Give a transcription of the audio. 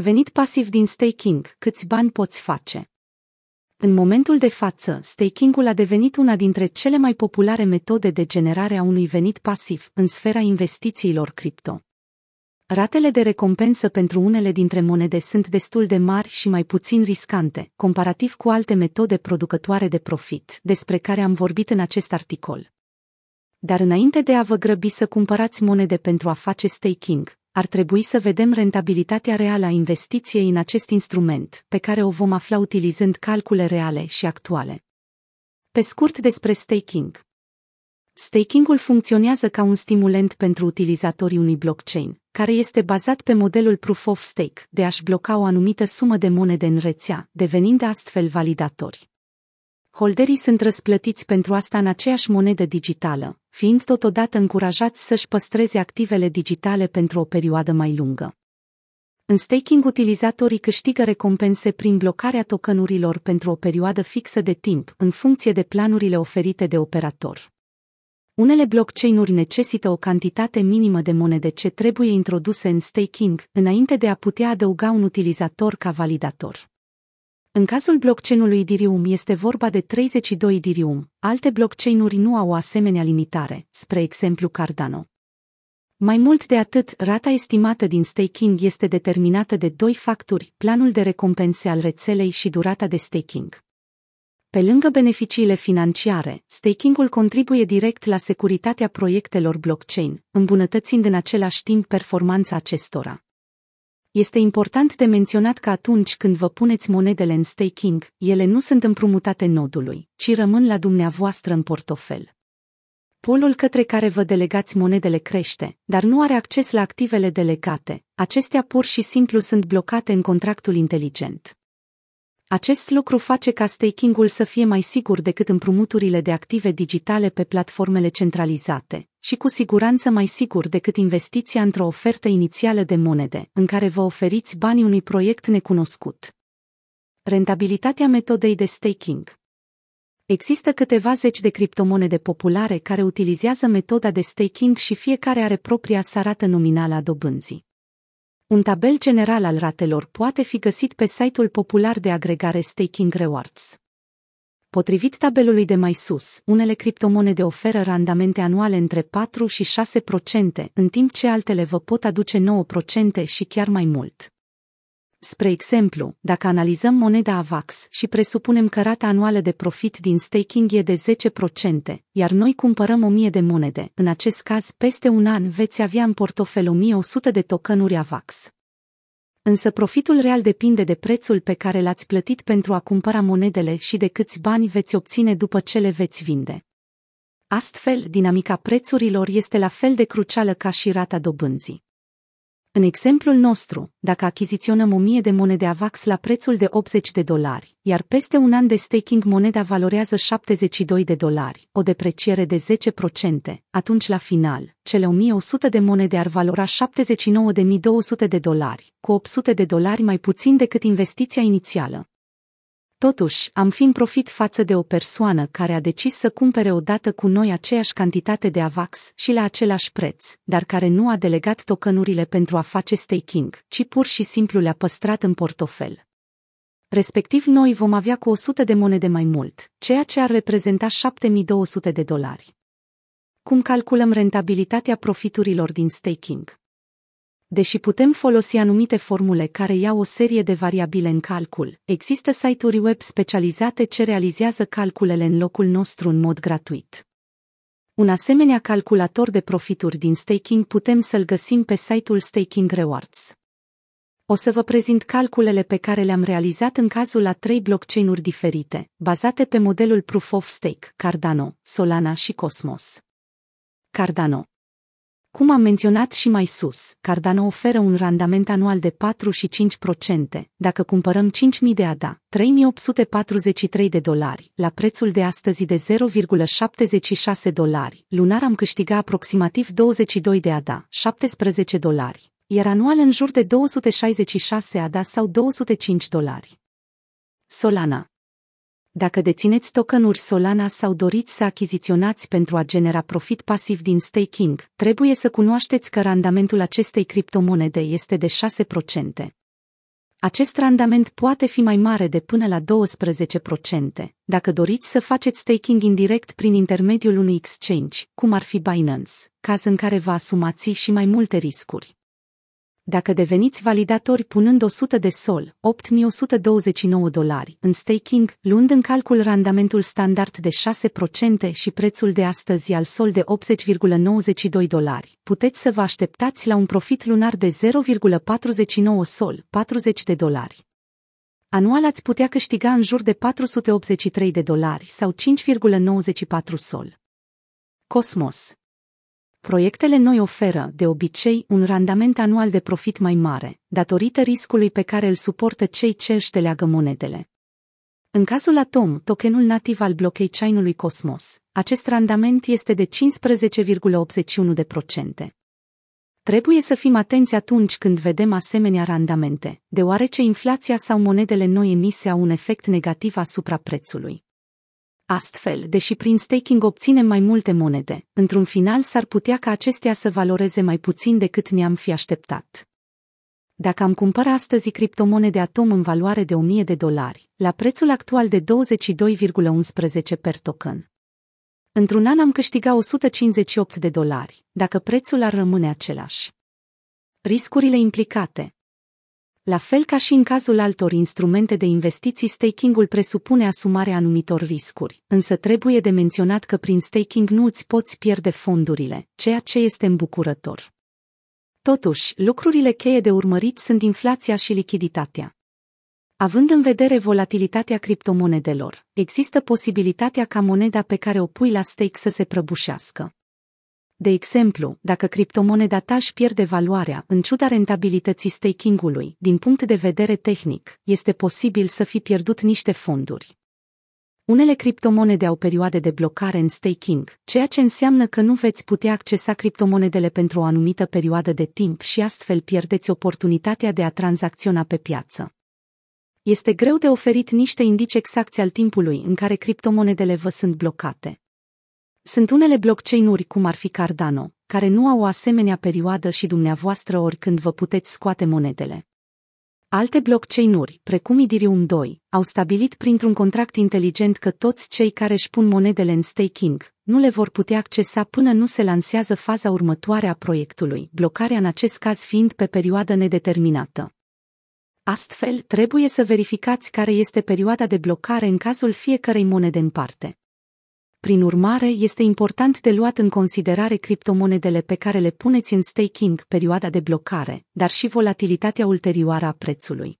Venit pasiv din staking, câți bani poți face? În momentul de față, staking-ul a devenit una dintre cele mai populare metode de generare a unui venit pasiv în sfera investițiilor cripto. Ratele de recompensă pentru unele dintre monede sunt destul de mari și mai puțin riscante, comparativ cu alte metode producătoare de profit, despre care am vorbit în acest articol. Dar înainte de a vă grăbi să cumpărați monede pentru a face staking, ar trebui să vedem rentabilitatea reală a investiției în acest instrument, pe care o vom afla utilizând calcule reale și actuale. Pe scurt despre staking. Stakingul funcționează ca un stimulent pentru utilizatorii unui blockchain, care este bazat pe modelul Proof of Stake, de a-și bloca o anumită sumă de monede în rețea, devenind astfel validatori. Holderii sunt răsplătiți pentru asta în aceeași monedă digitală, fiind totodată încurajați să-și păstreze activele digitale pentru o perioadă mai lungă. În staking, utilizatorii câștigă recompense prin blocarea tokenurilor pentru o perioadă fixă de timp, în funcție de planurile oferite de operator. Unele blockchain-uri necesită o cantitate minimă de monede ce trebuie introduse în staking, înainte de a putea adăuga un utilizator ca validator. În cazul blockchain-ului Ethereum este vorba de 32 Ethereum, alte blockchain-uri nu au o asemenea limitare, spre exemplu Cardano. Mai mult de atât, rata estimată din staking este determinată de doi factori, planul de recompense al rețelei și durata de staking. Pe lângă beneficiile financiare, staking-ul contribuie direct la securitatea proiectelor blockchain, îmbunătățind în același timp performanța acestora. Este important de menționat că atunci când vă puneți monedele în staking, ele nu sunt împrumutate nodului, ci rămân la dumneavoastră în portofel. Polul către care vă delegați monedele crește, dar nu are acces la activele delegate, acestea pur și simplu sunt blocate în contractul inteligent. Acest lucru face ca staking-ul să fie mai sigur decât împrumuturile de active digitale pe platformele centralizate și cu siguranță mai sigur decât investiția într-o ofertă inițială de monede, în care vă oferiți banii unui proiect necunoscut. Rentabilitatea metodei de staking Există câteva zeci de criptomonede populare care utilizează metoda de staking și fiecare are propria sa rată nominală a dobânzii. Un tabel general al ratelor poate fi găsit pe site-ul popular de agregare Staking Rewards. Potrivit tabelului de mai sus, unele criptomonede oferă randamente anuale între 4 și 6%, în timp ce altele vă pot aduce 9% și chiar mai mult. Spre exemplu, dacă analizăm moneda AVAX și presupunem că rata anuală de profit din staking e de 10%, iar noi cumpărăm 1000 de monede, în acest caz peste un an veți avea în portofel 1100 de tokenuri AVAX. Însă profitul real depinde de prețul pe care l-ați plătit pentru a cumpăra monedele și de câți bani veți obține după ce le veți vinde. Astfel, dinamica prețurilor este la fel de crucială ca și rata dobânzii. În exemplul nostru, dacă achiziționăm 1000 de monede AVAX la prețul de 80 de dolari, iar peste un an de staking moneda valorează 72 de dolari, o depreciere de 10%, atunci la final, cele 1100 de monede ar valora 79.200 de dolari, cu 800 de dolari mai puțin decât investiția inițială. Totuși, am fi în profit față de o persoană care a decis să cumpere odată cu noi aceeași cantitate de AVAX și la același preț, dar care nu a delegat tokenurile pentru a face staking, ci pur și simplu le-a păstrat în portofel. Respectiv noi vom avea cu 100 de monede mai mult, ceea ce ar reprezenta 7200 de dolari. Cum calculăm rentabilitatea profiturilor din staking? Deși putem folosi anumite formule care iau o serie de variabile în calcul, există site-uri web specializate ce realizează calculele în locul nostru în mod gratuit. Un asemenea calculator de profituri din staking putem să-l găsim pe site-ul Staking Rewards. O să vă prezint calculele pe care le-am realizat în cazul a trei blockchain-uri diferite, bazate pe modelul Proof of Stake, Cardano, Solana și Cosmos. Cardano cum am menționat și mai sus, Cardano oferă un randament anual de 4 și 5%, dacă cumpărăm 5.000 de ADA, 3.843 de dolari, la prețul de astăzi de 0,76 dolari, lunar am câștigat aproximativ 22 de ADA, 17 dolari, iar anual în jur de 266 ADA sau 205 dolari. Solana dacă dețineți tokenuri Solana sau doriți să achiziționați pentru a genera profit pasiv din staking, trebuie să cunoașteți că randamentul acestei criptomonede este de 6%. Acest randament poate fi mai mare de până la 12%, dacă doriți să faceți staking indirect prin intermediul unui exchange, cum ar fi Binance, caz în care vă asumați și mai multe riscuri dacă deveniți validatori punând 100 de sol, 8129 dolari, în staking, luând în calcul randamentul standard de 6% și prețul de astăzi al sol de 80,92 dolari, puteți să vă așteptați la un profit lunar de 0,49 sol, 40 de dolari. Anual ați putea câștiga în jur de 483 de dolari sau 5,94 sol. Cosmos Proiectele noi oferă, de obicei, un randament anual de profit mai mare, datorită riscului pe care îl suportă cei ce își teleagă monedele. În cazul Atom, tokenul nativ al blockchain-ului Cosmos, acest randament este de 15,81%. Trebuie să fim atenți atunci când vedem asemenea randamente, deoarece inflația sau monedele noi emise au un efect negativ asupra prețului. Astfel, deși prin staking obținem mai multe monede, într-un final s-ar putea ca acestea să valoreze mai puțin decât ne-am fi așteptat. Dacă am cumpăra astăzi criptomonede Atom în valoare de 1000 de dolari, la prețul actual de 22,11 per token. Într-un an am câștigat 158 de dolari, dacă prețul ar rămâne același. Riscurile implicate la fel ca și în cazul altor instrumente de investiții, staking-ul presupune asumarea anumitor riscuri, însă trebuie de menționat că prin staking nu îți poți pierde fondurile, ceea ce este îmbucurător. Totuși, lucrurile cheie de urmărit sunt inflația și lichiditatea. Având în vedere volatilitatea criptomonedelor, există posibilitatea ca moneda pe care o pui la stake să se prăbușească. De exemplu, dacă criptomoneda ta își pierde valoarea, în ciuda rentabilității staking-ului, din punct de vedere tehnic, este posibil să fi pierdut niște fonduri. Unele criptomonede au perioade de blocare în staking, ceea ce înseamnă că nu veți putea accesa criptomonedele pentru o anumită perioadă de timp și astfel pierdeți oportunitatea de a tranzacționa pe piață. Este greu de oferit niște indici exacti al timpului în care criptomonedele vă sunt blocate. Sunt unele blockchain-uri cum ar fi Cardano, care nu au o asemenea perioadă și dumneavoastră oricând vă puteți scoate monedele. Alte blockchain-uri, precum Ethereum 2, au stabilit printr-un contract inteligent că toți cei care își pun monedele în staking nu le vor putea accesa până nu se lansează faza următoare a proiectului, blocarea în acest caz fiind pe perioadă nedeterminată. Astfel, trebuie să verificați care este perioada de blocare în cazul fiecărei monede în parte. Prin urmare, este important de luat în considerare criptomonedele pe care le puneți în staking, perioada de blocare, dar și volatilitatea ulterioară a prețului.